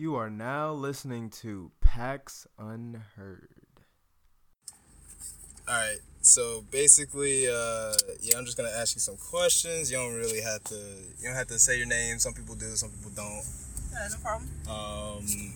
You are now listening to PAX Unheard. All right. So basically, uh, yeah, I'm just gonna ask you some questions. You don't really have to. You don't have to say your name. Some people do. Some people don't. Yeah, no problem. Um,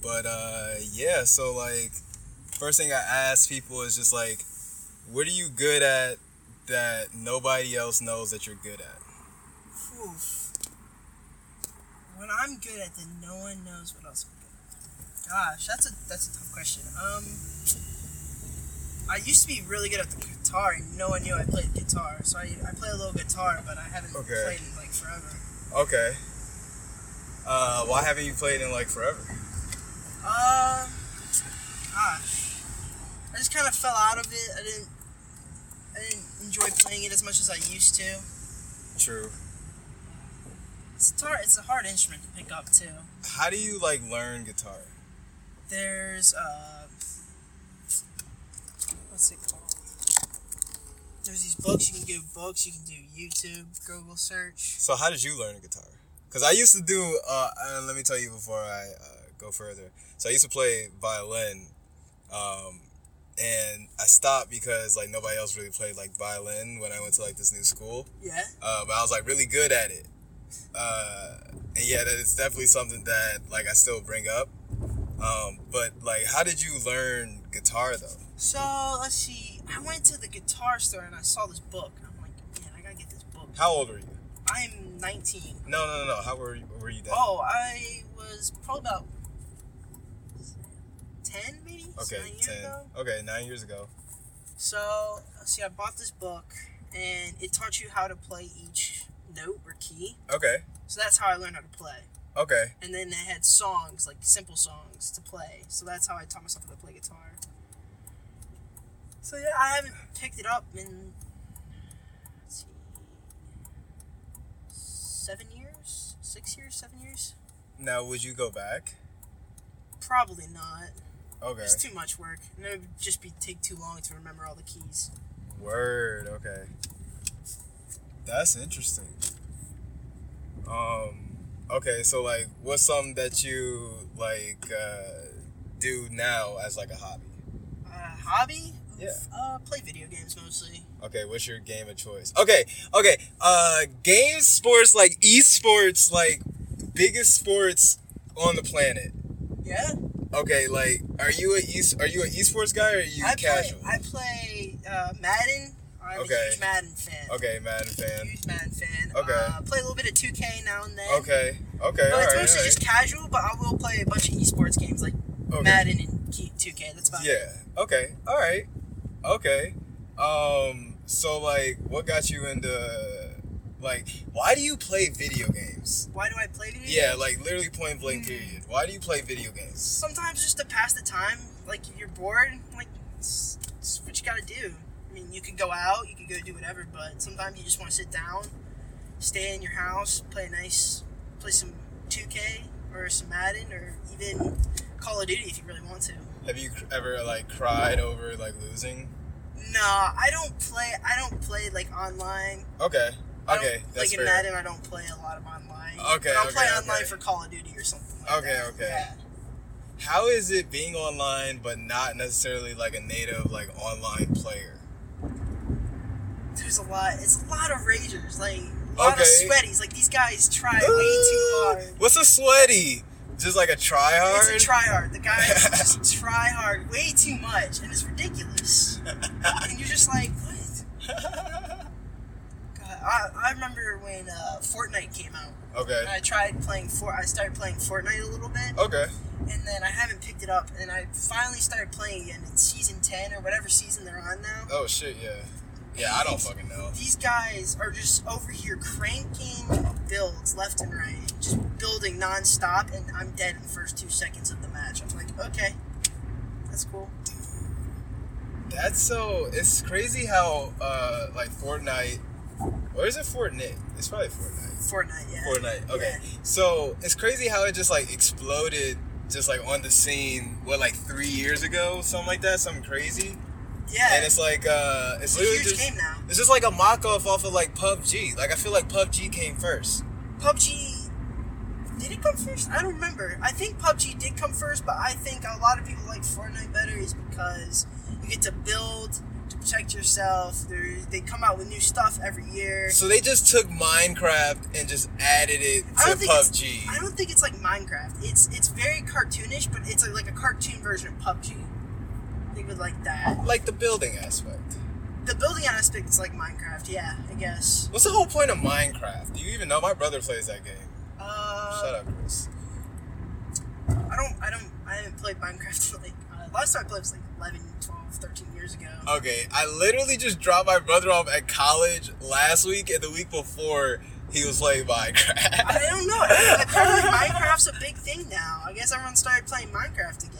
but uh, yeah. So like, first thing I ask people is just like, what are you good at that nobody else knows that you're good at? Oof. When I'm good at, then no one knows what else I'm good at. Gosh, that's a that's a tough question. Um, I used to be really good at the guitar, and no one knew I played guitar. So I, I play a little guitar, but I haven't Okay. played in like forever. Okay. Uh, why haven't you played in like forever? Um, gosh, I just kind of fell out of it. I didn't I didn't enjoy playing it as much as I used to. True. It's a hard, it's a hard instrument to pick up too. How do you like learn guitar? There's uh, what's it called? There's these books you can do. Books you can do YouTube, Google search. So how did you learn guitar? Because I used to do. Uh, and let me tell you before I uh, go further. So I used to play violin, um, and I stopped because like nobody else really played like violin when I went to like this new school. Yeah. Uh, but I was like really good at it. Uh, and yeah, that is definitely something that like I still bring up. Um, but like, how did you learn guitar though? So let's see. I went to the guitar store and I saw this book. And I'm like, man, I gotta get this book. How old are you? I'm 19. No, no, no, no. How were you? Were you then? Oh, I was probably about 10 maybe? okay, Nine years ten. ago? Okay, nine years ago. So, see, I bought this book, and it taught you how to play each note or key. Okay, So that's how I learned how to play. okay. And then they had songs, like simple songs to play. So that's how I taught myself how to play guitar. So yeah, I haven't picked it up in let's see, seven years, six years, seven years. Now, would you go back? Probably not. Okay. It's too much work, and it would just be take too long to remember all the keys. Word. Okay. That's interesting. Um. Okay. So, like, what's something that you like uh, do now as like a hobby? Uh, hobby? Yeah. Uh, play video games mostly. Okay. What's your game of choice? Okay. Okay. Uh, games, sports, like esports, like biggest sports on the planet. Yeah. Okay. Like, are you a e- are you an esports guy or are you I casual? play. I play uh, Madden. I'm Okay. a huge Madden fan. okay, Madden fan. Huge Madden fan. Okay. Uh, play a little bit of 2K now and then. Okay. Okay. But all it's right, mostly right. just casual, but I will play a bunch of esports games like Okay. Madden and 2K. That's about it. Yeah. Okay. All right. Okay. Um. So like, what got you into like? Why do you play video games? Why do I play video Yeah, games? Yeah, like literally point blank. Period. Why do you play video games? Sometimes just to pass the time, like if you're bored, like it's, it's what you gotta do. Mean, you could go out, you could go do whatever, but sometimes you just want to sit down, stay in your house, play a nice, play some 2K or some Madden or even Call of Duty if you really want to. Have you ever like cried over like losing? No, I don't play. I don't play like online. Okay. Okay. That's like in fair. Madden, I don't play a lot of online. Okay, But I'll okay, play online okay. for Call of Duty or something. Like Okay, that. okay. Yeah. How is it being online but not necessarily like a native like online player? There's a lot. It's a lot of ragers. Like a lot Okay. of sweaties. Like these guys try way too hard. What's a sweaty? Just like a try hard? It's a try hard. The guys just try hard way too much, and it's ridiculous. and you're just like, what? God, I, I remember when uh, Fortnite came out. okay. I tried playing for. I started playing Fortnite a little bit, Okay. and then I haven't picked it up. And I finally started playing again in season ten or whatever season they're on now. Oh shit, yeah. Yeah, I don't fucking know. These guys are just over here cranking builds left and right, just building nonstop, and I'm dead in the first two seconds of the match. I'm like, okay, that's cool. That's so it's crazy how uh like Fortnite or is it Fortnite? It's probably Fortnite. Fortnite, yeah. Fortnite. Okay. Yeah. So it's crazy how it just like exploded just like on the scene what like three years ago, something like that, something crazy. Yeah. And it's like uh it's, It's a literally huge just game now. it's just like a mock off off of like PUBG. Like I feel like PUBG came first. PUBG Did it come first? I don't remember. I think PUBG did come first, but I think a lot of people like Fortnite better is because you get to build to protect yourself. There, they come out with new stuff every year. So they just took Minecraft and just added it to PUBG. I don't think it's like Minecraft. It's it's very cartoonish, but it's like, like a cartoon version of PUBG. It like that. Like the building aspect. The building aspect is like Minecraft. Yeah, I guess. What's the whole point of Minecraft? Do you even know? My brother plays that game. Uh, Shut up, Chris. I don't. I don't. I haven't played Minecraft for like. Uh, last time I played was like 11, 12, 13 years ago. Okay, I literally just dropped my brother off at college last week, and the week before he was playing Minecraft. I don't know. Apparently, Minecraft's a big thing now. I guess everyone started playing Minecraft again.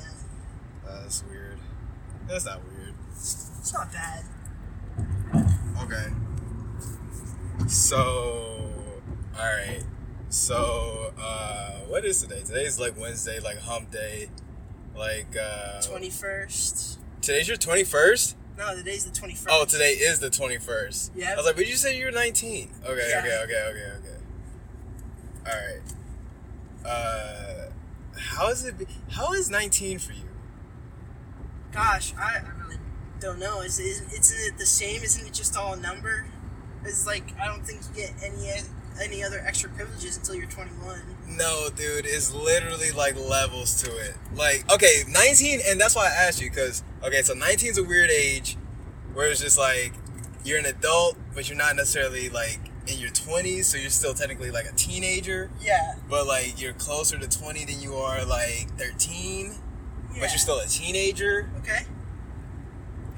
That's not weird. It's not bad. Okay. So, all right. So, uh, what is today? Today's like Wednesday, like hump day. Like, uh, Twenty first. today's your 21st? No, today's the twenty first. Oh, today is the 21st. Yeah. I was like, but you said you were 19. Okay, Yeah. okay, okay, okay, okay. All right. Uh, how is it? Be- how is 19 for you? Gosh, I, I really don't know. Is, is isn't it the same? Isn't it just all a number? It's like I don't think you get any any other extra privileges until you're 21. No, dude, it's literally like levels to it. Like, okay, 19, and that's why I asked you, because, okay, so 19 is a weird age where it's just like you're an adult, but you're not necessarily like in your 20s, so you're still technically like a teenager, Yeah. but like you're closer to 20 than you are like 13, yeah. but you're still a teenager. okay.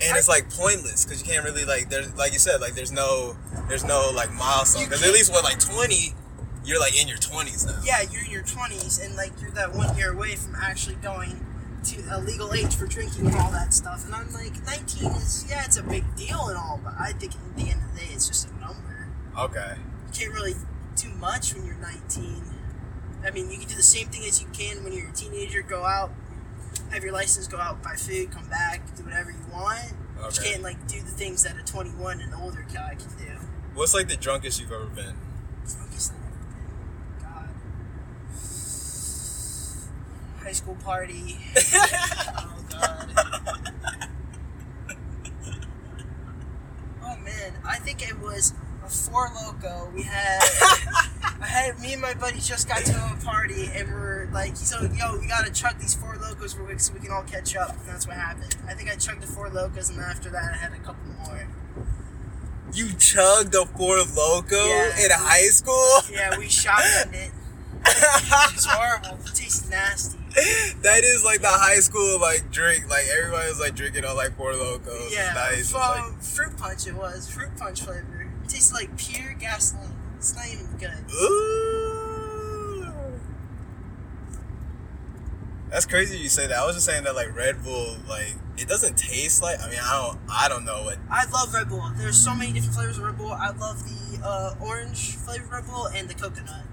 And it's like pointless because you can't really like there's like you said like there's no there's no like milestone because at least with like 20 you're like in your 20s now. Yeah, you're in your 20s, and like you're that one year away from actually going to a legal age for drinking and all that stuff. And I'm like, 19 is yeah, it's a big deal and all, but I think at the end of the day, it's just a number. Okay. You can't really do much when you're 19. I mean, you can do the same thing as you can when you're a teenager. Go out, have your license, go out, buy food, come back, do whatever you want. You Okay. can't like do the things that a 21 and older guy can do. What's like the drunkest you've ever been? Drunkest I've ever been. God. High school party. oh God. Oh man, I think it was a four loco. We had, I had me and my buddy just got to a party and we're like, so yo, we gotta chug these four locos real quick so we can all catch up. And that's what happened. I think I chugged the four locos and after that I had a couple more. You chugged a Four Loco Yeah. in high school? Yeah, we shotgunned it. It's horrible. It tastes nasty. that is like the high school like drink. Like everybody was like drinking on like Four Locos. Yeah, Nice. Like, fruit punch it was. Fruit punch flavor. It tastes like pure gasoline. It's not even good. ooh. That's crazy you say that. I was just saying that like Red Bull, like it doesn't taste like. I mean, I don't, I don't know what. I love Red Bull. There's so many different flavors of Red Bull. I love the uh, orange flavored Red Bull and the coconut.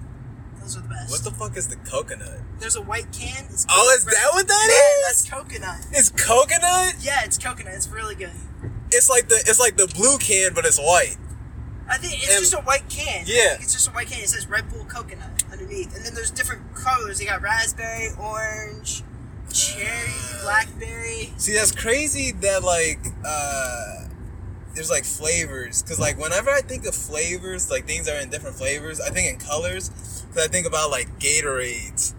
Those are the best. What the fuck is the coconut? There's a white can. It's Oh, is Red- that what that yeah, is? That's coconut. It's coconut. Yeah, it's coconut. It's really good. It's like the, it's like the blue can, but it's white. I think it's And- just a white can. Yeah. it's just a white can. It says Red Bull coconut underneath, and then there's different colors. They got raspberry, orange, cherry, blackberry. See, that's crazy that like uh there's like flavors cuz like whenever I think of flavors, like things are in different flavors, I think in colors cuz I think about like Gatorades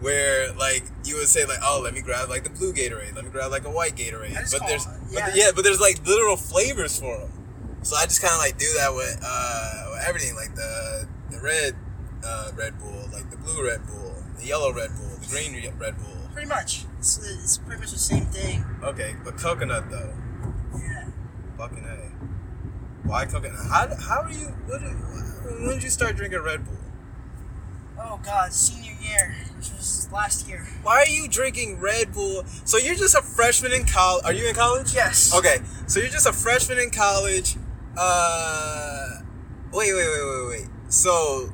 where like you would say like oh let me grab like the blue Gatorade, let me grab like a white Gatorade. But there's it- but yeah. the- yeah, but there's like literal flavors for them. So I just kind of like do that with uh with everything like the the red uh Red Bull, like the blue Red Bull, the yellow Red Bull, the green Red Bull. Pretty much. It's, it's pretty much the same thing. Okay, but coconut though. Yeah. Fucking A. Why coconut? How, how are you? What, when did you start drinking Red Bull? Oh God, senior year, which was last year. Why are you drinking Red Bull? So you're just a freshman in college. Are you in college? Yes. Okay, so you're just a freshman in college. Uh, wait, wait, wait, wait, wait. So,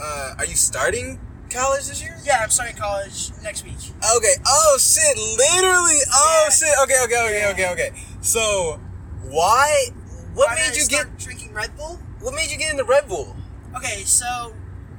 uh, are you starting college this year? Yeah, I'm starting college next week. Okay. Oh shit! Literally. Oh Yeah. shit. Okay. Okay. Okay. Yeah. Okay. Okay. So, why? What Why made you get? drinking Red Bull? What made you get into Red Bull? Okay, so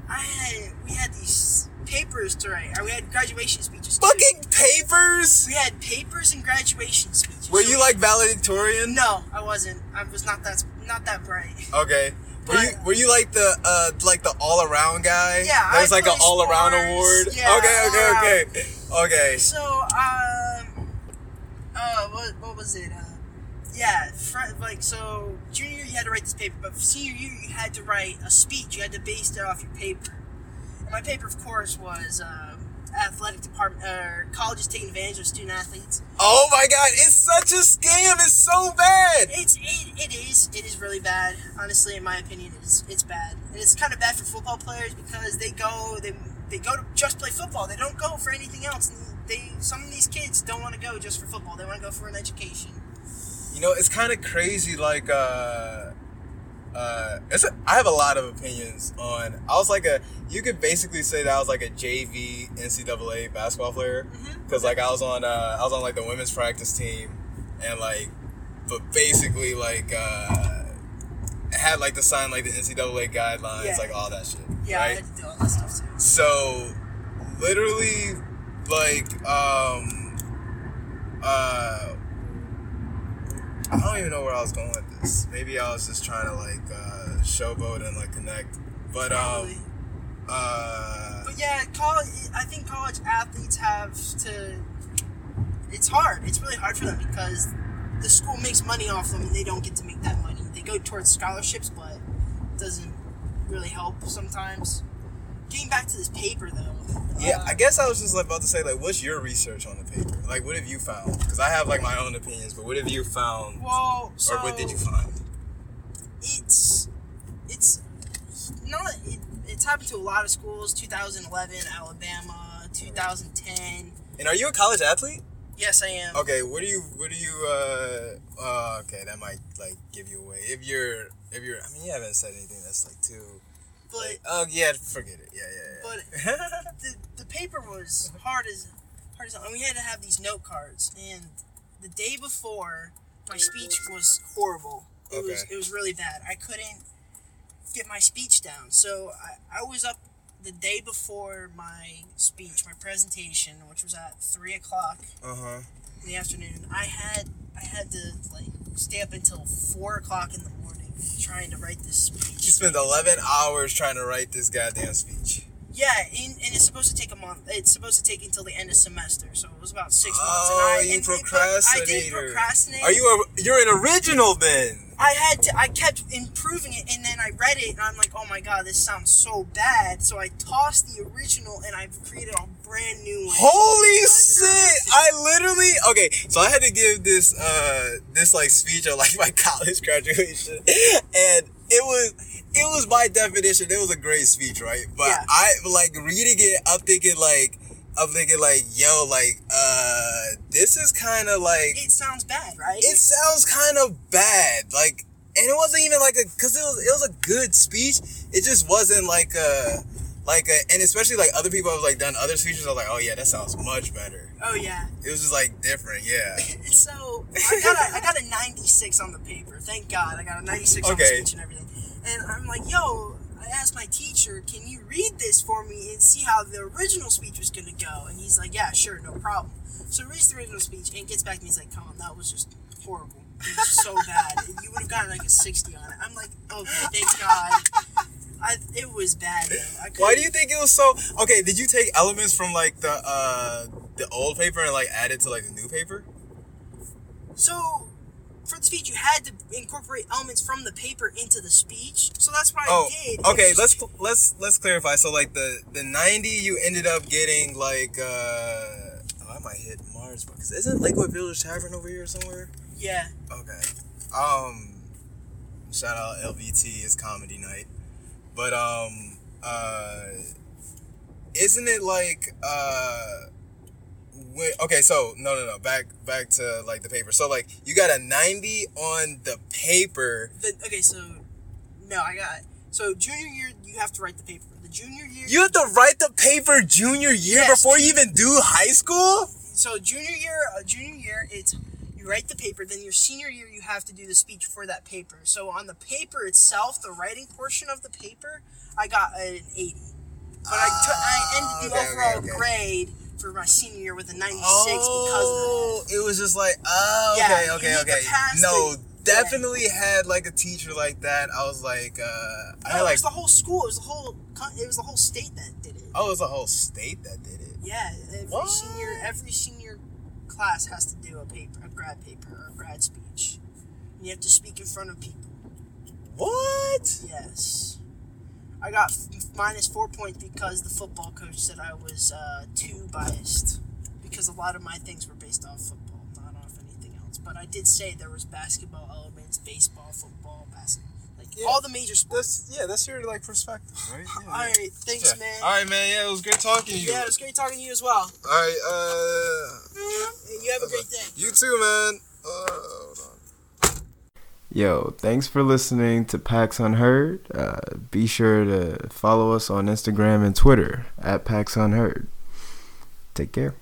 I had we had these papers to write. We had graduation speeches. too. Fucking papers. We had papers and graduation speeches. Were So- you like valedictorian? No, I wasn't. I was not that not that bright. Okay. Were you were you like the uh like the all around guy? Yeah, There's like an all around award. Yeah, okay, okay, okay, okay. So, um, uh, what, what was it? Uh, yeah, fr- like, so, junior year you had to write this paper, but for senior year you had to write a speech. You had to base it off your paper. And my paper, of course, was, um, athletic department, or colleges taking advantage of student athletes. Oh my god, it's such a scam. It's so bad. It's, it, it is, it is really bad. Honestly, in my opinion, it's, it's bad. And it's kind of bad for football players because they go, they, they go to just play football. They don't go for anything else. And they, some of these kids don't want to go just for football. They want to go for an education. You know, it's kind of crazy. Like, uh, uh, it's a, I have a lot of opinions on. I was like a. You could basically say that I was like a JV NCAA basketball player because like I was on. Uh, I was on like the women's practice team, and like, but basically like. uh had like to sign like the NCAA guidelines, Yeah. like all that shit. Yeah, I had to do all that stuff too. So, literally, like, um, uh, I don't even know where I was going. Maybe I was just trying to like uh, showboat and like connect, but Probably. um, uh, But yeah, college. I think college athletes have to. It's hard. It's really hard for them because the school makes money off them, and they don't get to make that money. They go towards scholarships, but it doesn't really help sometimes. Getting back to this paper though. yeah, uh, I guess I was just like, about to say like, what's your research on the paper? Like, what have you found? Because I have like my own opinions, but what have you found, Well, so or what did you find? it's it's not it, it's happened to a lot of schools 2011 alabama 2010 And are you a college athlete? yes i am Okay, what do you what do you uh uh okay, that might like give you away. If you're if you're I mean you haven't said anything that's like too but oh yeah, forget it. Yeah, yeah, yeah. But the, the paper was hard as hard as and we had to have these note cards and the day before my speech was horrible it was Okay. it was really bad i couldn't get my speech down so i, I was up the day before my speech my presentation which was at three o'clock uh-huh. in the afternoon. I had I had to like stay up until four o'clock in the morning trying to write this You spent 11 hours trying to write this goddamn speech. Yeah, and, and it's supposed to take a month. It's supposed to take until the end of semester, so it was about six months. Oh, and I, you and, but I did procrastinate. Are you a you're an original then? I had to. I kept improving it, and then I read it, and I'm like, "Oh my god, this sounds so bad." So I tossed the original, and I created a brand new one. Holy shit! I literally okay. So I had to give this uh this like speech at like my college graduation, and it was it was by definition it was a great speech, right? But Yeah. I like reading it. I'm thinking like I'm thinking like yo like uh this is kind of like It sounds bad, right? it sounds kind of bad like. And it wasn't even like a, cause it was, it was a good speech. It just wasn't like a, like a, and especially like other people have like done other speeches. I was like, oh yeah, that sounds much better. oh yeah. It was just like different, yeah. so I got a, I got a 96 on the paper. Thank God I got a 96 on the speech and everything. And I'm like, yo, I asked my teacher, can you read this for me and see how the original speech was gonna go? And he's like, yeah, sure, no problem. So he reads the original speech and gets back to me. He's like, Colin, that was just horrible. It was so bad. You would have gotten like a 60 on it. I'm like, okay, thank God. I, it was bad though. Why do you think it was so? Okay, did you take elements from like the uh the old paper and like add it to like the new paper? So, for the speech, you had to incorporate elements from the paper into the speech. So that's what Oh, I did. okay. Let's let's let's clarify. So like the the ninety, you ended up getting like uh oh, I might hit Mars because isn't Lakewood Village Tavern over here somewhere? Yeah. Okay. Um, shout out LVT is comedy night, but um uh, isn't it like uh. When, okay, so no, no, no. Back, back to like the paper. So like, you got a ninety on the paper, The, okay, so no, I got so junior year you have to write the paper. The junior year, You have to write the paper junior year Yes. before you even do high school? so junior year, uh, junior year, it's you write the paper. Then your senior year, you have to do the speech for that paper. So on the paper itself, the writing portion of the paper, I got an eighty. But I took I ended the okay, okay, overall okay. grade for my senior year with a 96 Oh, because of it was just like, oh, Yeah, okay, you okay, okay. No, the- definitely had like a teacher like that. I was like, uh, I had No, it like, was the whole school. It was the whole. It was the whole state that did it. oh, it was the whole state that did it. Yeah, every What? senior every senior class has to do a paper, a grad paper, or a grad speech. You have to speak in front of people. What? Yes. I got f- minus four points because the football coach said I was uh, too biased. Because a lot of my things were based off football, not off anything else. But I did say there was basketball elements, baseball, football, basketball, Yeah. all the major sports. That's yeah, that's your like perspective, right? Yeah, All right, thanks, yeah. man. All right, man. Yeah, it was great talking to you. Yeah, it was great talking to you as well. All right. Uh, You have a great day. you too, man. Uh, hold on. Yo, thanks for listening to PAX Unheard. Uh, be sure to follow us on Instagram and Twitter at PAX Unheard. Take care.